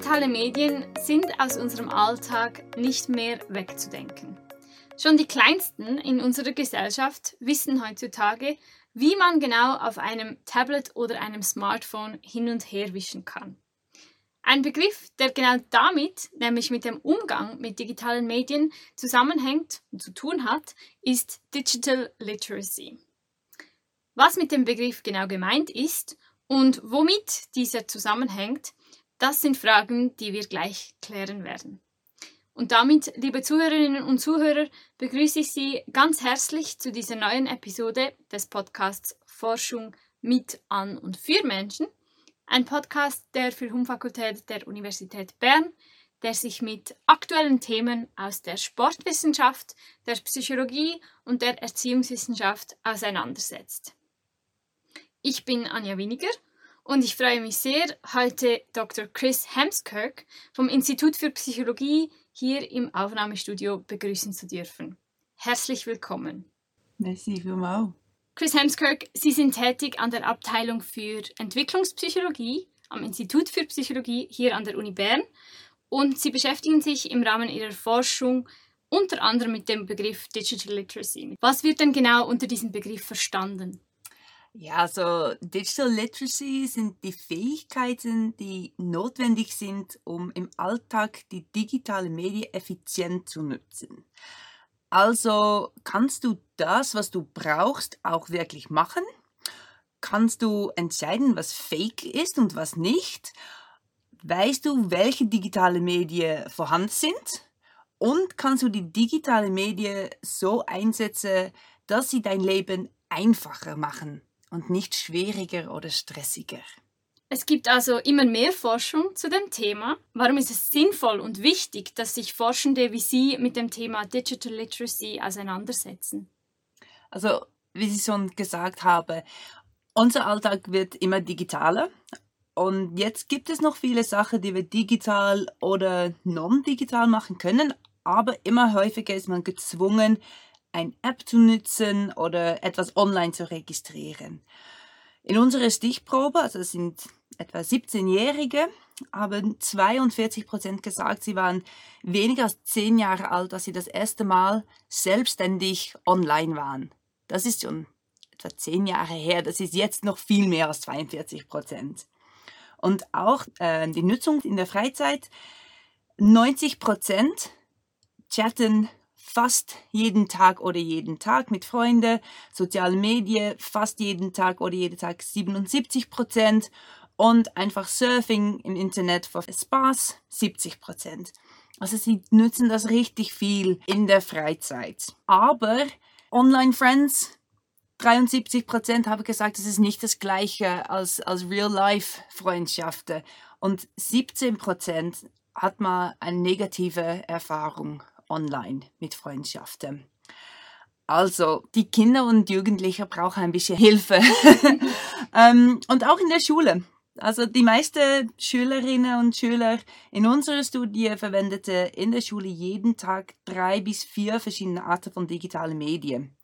Digitale Medien sind aus unserem Alltag nicht mehr wegzudenken. Schon die Kleinsten in unserer Gesellschaft wissen heutzutage, wie man genau auf einem Tablet oder einem Smartphone hin und her wischen kann. Ein Begriff, der genau damit, nämlich mit dem Umgang mit digitalen Medien zusammenhängt und zu tun hat, ist Digital Literacy. Was mit dem Begriff genau gemeint ist und womit dieser zusammenhängt, das sind Fragen, die wir gleich klären werden. Und damit, liebe Zuhörerinnen und Zuhörer, begrüße ich Sie ganz herzlich zu dieser neuen Episode des Podcasts Forschung mit, an und für Menschen. Ein Podcast der für Humfakultät der Universität Bern, der sich mit aktuellen Themen aus der Sportwissenschaft, der Psychologie und der Erziehungswissenschaft auseinandersetzt. Ich bin Anja Winiger und ich freue mich sehr, heute Dr. Chris Hemskirk vom Institut für Psychologie hier im Aufnahmestudio begrüßen zu dürfen. Herzlich willkommen. Merci vielmals. Chris Hemskirk, Sie sind tätig an der Abteilung für Entwicklungspsychologie am Institut für Psychologie hier an der Uni Bern und Sie beschäftigen sich im Rahmen Ihrer Forschung unter anderem mit dem Begriff Digital Literacy. Was wird denn genau unter diesem Begriff verstanden? Ja, so Digital Literacy sind die Fähigkeiten, die notwendig sind, um im Alltag die digitale Medien effizient zu nutzen. Also kannst du das, was du brauchst, auch wirklich machen? Kannst du entscheiden, was fake ist und was nicht? Weißt du, welche digitale Medien vorhanden sind? Und kannst du die digitale Medien so einsetzen, dass sie dein Leben einfacher machen? Und nicht schwieriger oder stressiger. Es gibt also immer mehr Forschung zu dem Thema. Warum ist es sinnvoll und wichtig, dass sich Forschende wie Sie mit dem Thema Digital Literacy auseinandersetzen? Also, wie Sie schon gesagt haben, unser Alltag wird immer digitaler. Und jetzt gibt es noch viele Sachen, die wir digital oder non-digital machen können, aber immer häufiger ist man gezwungen, eine App zu nutzen oder etwas online zu registrieren. In unserer Stichprobe, also sind etwa 17-Jährige, haben 42 Prozent gesagt, sie waren weniger als 10 Jahre alt, als sie das erste Mal selbstständig online waren. Das ist schon etwa 10 Jahre her, das ist jetzt noch viel mehr als 42 Prozent. Und auch äh, die Nutzung in der Freizeit, 90 Prozent chatten fast jeden Tag oder jeden Tag mit Freunden, soziale Medien fast jeden Tag oder jeden Tag 77 Prozent und einfach Surfing im Internet für Spaß 70 Prozent. Also sie nutzen das richtig viel in der Freizeit. Aber Online-Friends 73 Prozent haben gesagt, es ist nicht das gleiche als, als Real-Life-Freundschaften. Und 17 Prozent hat mal eine negative Erfahrung online mit Freundschaften. Also, die Kinder und Jugendlichen brauchen ein bisschen Hilfe. ähm, und auch in der Schule. Also die meisten Schülerinnen und Schüler in unserer Studie verwendeten in der Schule jeden Tag drei bis vier verschiedene Arten von digitalen Medien.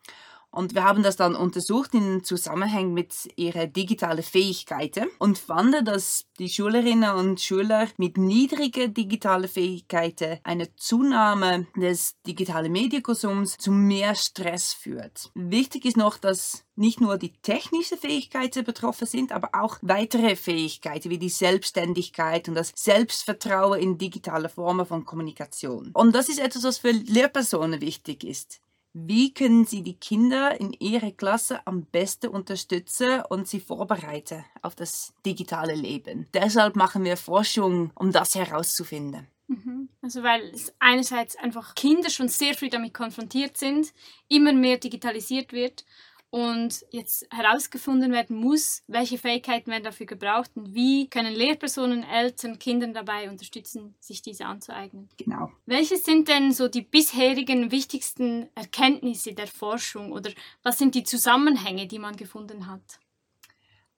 Und wir haben das dann untersucht in Zusammenhang mit ihren digitalen Fähigkeiten und fanden, dass die Schülerinnen und Schüler mit niedrigen digitalen Fähigkeiten eine Zunahme des digitalen Medienkonsums zu mehr Stress führt. Wichtig ist noch, dass nicht nur die technischen Fähigkeiten betroffen sind, aber auch weitere Fähigkeiten wie die Selbstständigkeit und das Selbstvertrauen in digitale Formen von Kommunikation. Und das ist etwas, was für Lehrpersonen wichtig ist. Wie können Sie die Kinder in Ihrer Klasse am besten unterstützen und sie vorbereiten auf das digitale Leben? Deshalb machen wir Forschung, um das herauszufinden. Mhm. Also weil einerseits einfach Kinder schon sehr früh damit konfrontiert sind, immer mehr digitalisiert wird und jetzt herausgefunden werden muss, welche Fähigkeiten werden dafür gebraucht und wie können Lehrpersonen, Eltern, Kindern dabei unterstützen, sich diese anzueignen. Genau. Welche sind denn so die bisherigen wichtigsten Erkenntnisse der Forschung oder was sind die Zusammenhänge, die man gefunden hat?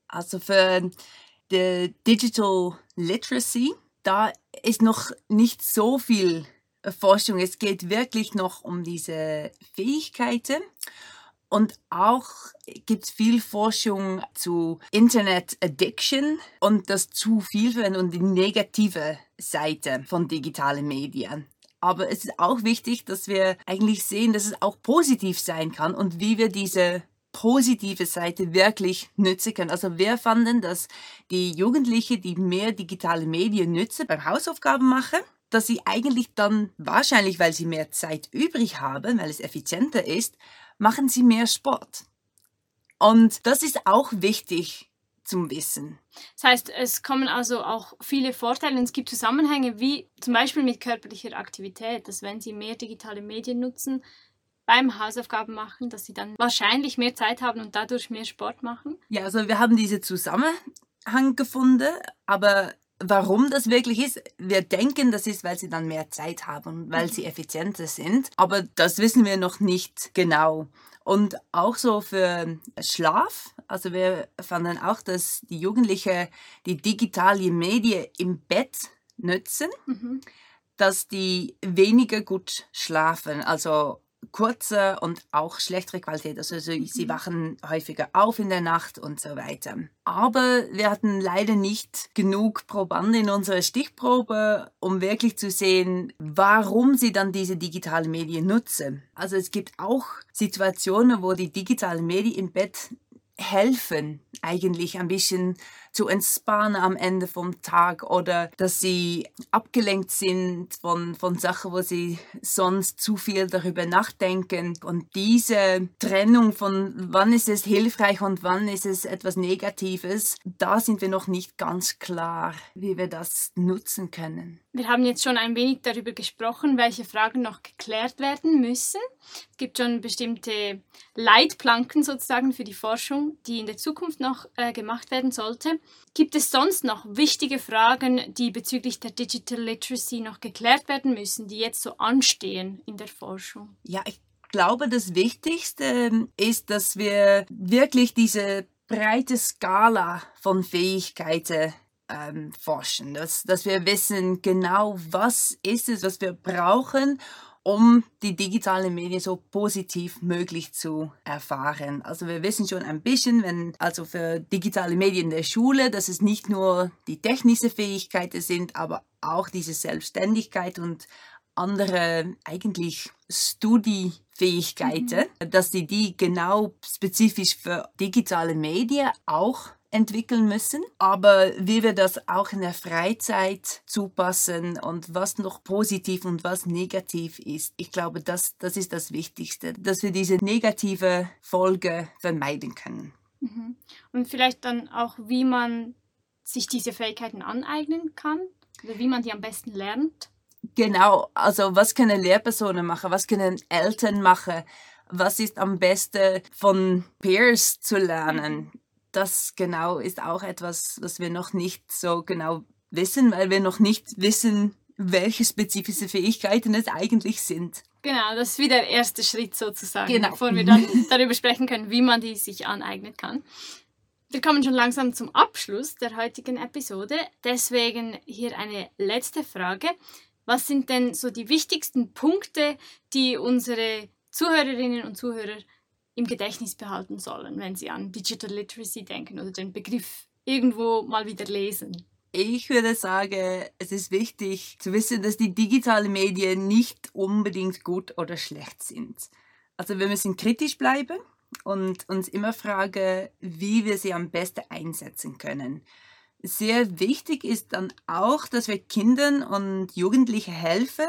Also für die Digital Literacy, da ist noch nicht so viel Forschung. Es geht wirklich noch um diese Fähigkeiten. Und auch gibt es viel Forschung zu Internet Addiction und das zu viel und die negative Seite von digitalen Medien. Aber es ist auch wichtig, dass wir eigentlich sehen, dass es auch positiv sein kann und wie wir diese positive Seite wirklich nützen können. Also wir fanden, dass die Jugendlichen, die mehr digitale Medien nützen, beim Hausaufgaben machen, dass sie eigentlich dann wahrscheinlich, weil sie mehr Zeit übrig haben, weil es effizienter ist, machen sie mehr Sport. Und das ist auch wichtig zum Wissen. Das heißt, es kommen also auch viele Vorteile und es gibt Zusammenhänge wie zum Beispiel mit körperlicher Aktivität, dass wenn sie mehr digitale Medien nutzen, beim Hausaufgaben machen, dass sie dann wahrscheinlich mehr Zeit haben und dadurch mehr Sport machen? Ja, also wir haben diese Zusammenhang gefunden, aber Warum das wirklich ist, wir denken, das ist, weil sie dann mehr Zeit haben, weil sie effizienter sind, aber das wissen wir noch nicht genau. Und auch so für Schlaf, also wir fanden auch, dass die Jugendlichen die digitale Medien im Bett nutzen, mhm. dass die weniger gut schlafen. Also kurze und auch schlechtere Qualität. Also sie mhm. wachen häufiger auf in der Nacht und so weiter. Aber wir hatten leider nicht genug Probanden in unserer Stichprobe, um wirklich zu sehen, warum sie dann diese digitalen Medien nutzen. Also es gibt auch Situationen, wo die digitalen Medien im Bett helfen, eigentlich ein bisschen zu entspannen am Ende vom Tag oder dass sie abgelenkt sind von, von Sachen, wo sie sonst zu viel darüber nachdenken. Und diese Trennung von wann ist es hilfreich und wann ist es etwas Negatives, da sind wir noch nicht ganz klar, wie wir das nutzen können. Wir haben jetzt schon ein wenig darüber gesprochen, welche Fragen noch geklärt werden müssen. Es gibt schon bestimmte Leitplanken sozusagen für die Forschung, die in der Zukunft noch äh, gemacht werden sollte. Gibt es sonst noch wichtige Fragen, die bezüglich der Digital Literacy noch geklärt werden müssen, die jetzt so anstehen in der Forschung? Ja, ich glaube, das Wichtigste ist, dass wir wirklich diese breite Skala von Fähigkeiten ähm, forschen, dass, dass wir wissen genau, was ist es, was wir brauchen, um die digitalen Medien so positiv möglich zu erfahren. Also wir wissen schon ein bisschen, wenn also für digitale Medien in der Schule, dass es nicht nur die technischen Fähigkeiten sind, aber auch diese Selbstständigkeit und andere eigentlich Studiefähigkeiten, mhm. dass sie die genau spezifisch für digitale Medien auch entwickeln müssen, aber wie wir das auch in der Freizeit zupassen und was noch positiv und was negativ ist, ich glaube, das, das ist das Wichtigste, dass wir diese negative Folge vermeiden können. Mhm. Und vielleicht dann auch, wie man sich diese Fähigkeiten aneignen kann oder wie man die am besten lernt. Genau, also was können Lehrpersonen machen, was können Eltern machen, was ist am besten von Peers zu lernen das genau ist auch etwas, was wir noch nicht so genau wissen, weil wir noch nicht wissen, welche spezifische Fähigkeiten es eigentlich sind. Genau, das ist wie der erste Schritt sozusagen, genau. bevor wir dann darüber sprechen können, wie man die sich aneignen kann. Wir kommen schon langsam zum Abschluss der heutigen Episode. Deswegen hier eine letzte Frage. Was sind denn so die wichtigsten Punkte, die unsere Zuhörerinnen und Zuhörer im Gedächtnis behalten sollen, wenn sie an Digital Literacy denken oder den Begriff irgendwo mal wieder lesen? Ich würde sagen, es ist wichtig zu wissen, dass die digitalen Medien nicht unbedingt gut oder schlecht sind. Also wir müssen kritisch bleiben und uns immer fragen, wie wir sie am besten einsetzen können. Sehr wichtig ist dann auch, dass wir Kindern und Jugendlichen helfen,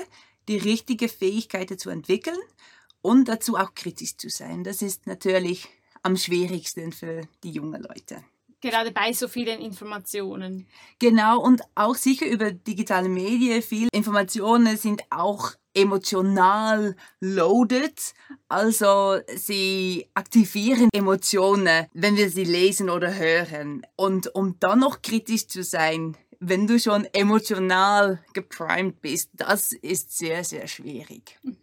die richtigen Fähigkeiten zu entwickeln und dazu auch kritisch zu sein. Das ist natürlich am schwierigsten für die jungen Leute. Gerade bei so vielen Informationen. Genau, und auch sicher über digitale Medien. Viele Informationen sind auch emotional loaded. Also sie aktivieren Emotionen, wenn wir sie lesen oder hören. Und um dann noch kritisch zu sein, wenn du schon emotional geprimed bist, das ist sehr, sehr schwierig. Mhm.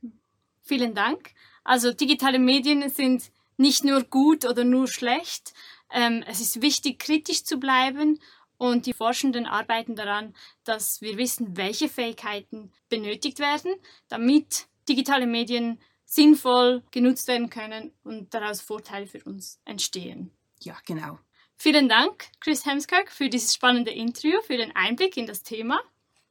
Vielen Dank. Also digitale Medien sind nicht nur gut oder nur schlecht. Ähm, es ist wichtig, kritisch zu bleiben und die Forschenden arbeiten daran, dass wir wissen, welche Fähigkeiten benötigt werden, damit digitale Medien sinnvoll genutzt werden können und daraus Vorteile für uns entstehen. Ja, genau. Vielen Dank, Chris Hemskirk, für dieses spannende Interview, für den Einblick in das Thema.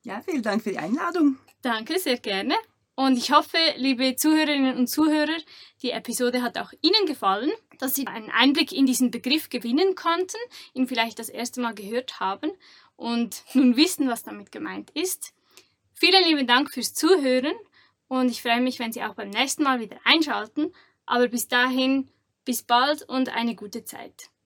Ja, vielen Dank für die Einladung. Danke, sehr gerne. Und ich hoffe, liebe Zuhörerinnen und Zuhörer, die Episode hat auch Ihnen gefallen, dass Sie einen Einblick in diesen Begriff gewinnen konnten, ihn vielleicht das erste Mal gehört haben und nun wissen, was damit gemeint ist. Vielen lieben Dank fürs Zuhören und ich freue mich, wenn Sie auch beim nächsten Mal wieder einschalten. Aber bis dahin, bis bald und eine gute Zeit.